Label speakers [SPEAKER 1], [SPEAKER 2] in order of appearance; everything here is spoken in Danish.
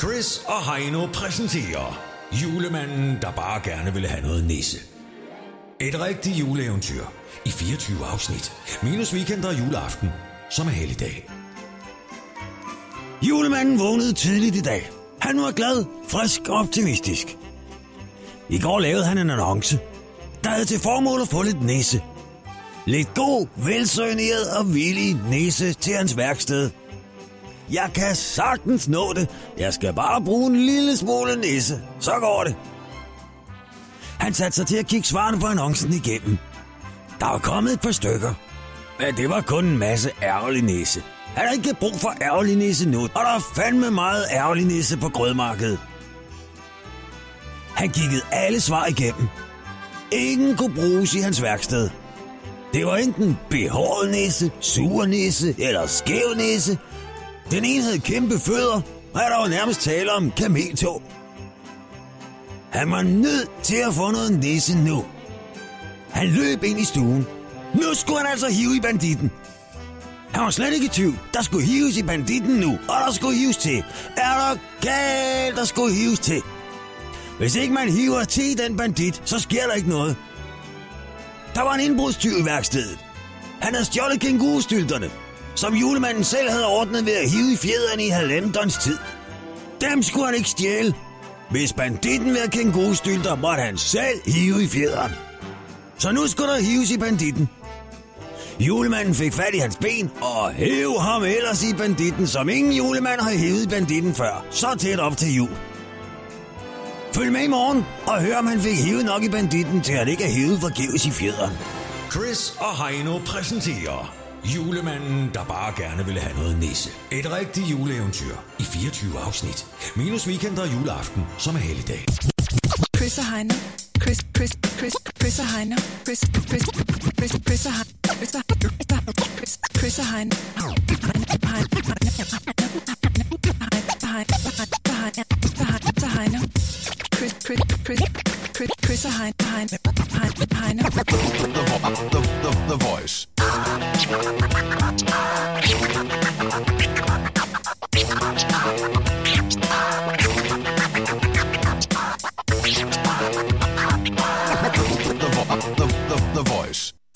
[SPEAKER 1] Chris og Heino præsenterer Julemanden, der bare gerne ville have noget nisse. Et rigtigt juleeventyr i 24 afsnit. Minus weekend og juleaften, som er helligdag.
[SPEAKER 2] Julemanden vågnede tidligt i dag. Han var glad, frisk og optimistisk. I går lavede han en annonce, der havde til formål at få lidt næse. Lidt god, velsøgneret og villig næse til hans værksted. Jeg kan sagtens nå det. Jeg skal bare bruge en lille smule nisse. Så går det. Han satte sig til at kigge svarene på annoncen igennem. Der var kommet et par stykker. Men det var kun en masse ærgerlig nisse. Han har ikke brug for ærgerlig nisse nu, og der er fandme meget ærgerlig nisse på grødmarkedet. Han kiggede alle svar igennem. Ingen kunne bruges i hans værksted. Det var enten behåret nisse, sur nisse eller skæv nisse, den ene havde kæmpe fødder, og der var nærmest tale om kameltog. Han var nødt til at få noget nisse nu. Han løb ind i stuen. Nu skulle han altså hive i banditten. Han var slet ikke i tvivl. Der skulle hives i banditten nu, og der skulle hives til. Er der galt, der skulle hives til. Hvis ikke man hiver til den bandit, så sker der ikke noget. Der var en indbrudstyv i værkstedet. Han havde stjålet kængurustylterne, som julemanden selv havde ordnet ved at hive i fjederne i halvanden tid. Dem skulle han ikke stjæle. Hvis banditten ville gode stylter, måtte han selv hive i fjederen. Så nu skulle der hives i banditten. Julemanden fik fat i hans ben og hæv ham ellers i banditten, som ingen julemand har hævet i banditten før. Så tæt op til jul. Følg med i morgen og hør, om han fik hævet nok i banditten, til at ikke er hævet forgæves i fjederen.
[SPEAKER 1] Chris og Heino præsenterer Julemanden, der bare gerne ville have noget nisse. Et rigtigt juleeventyr i 24 afsnit. Minus weekend og juleaften, som er helligdag.
[SPEAKER 3] Chris og Heino. Chris, Chris, Chris, Chris og Heino. Chris, Chris, Chris, Chris og Heino. Chris, Chris, Chris og Heino. Heino. Chris, Chris, Chris, Chris, Chris og Heino. Heino.
[SPEAKER 4] The, the, the, the voice.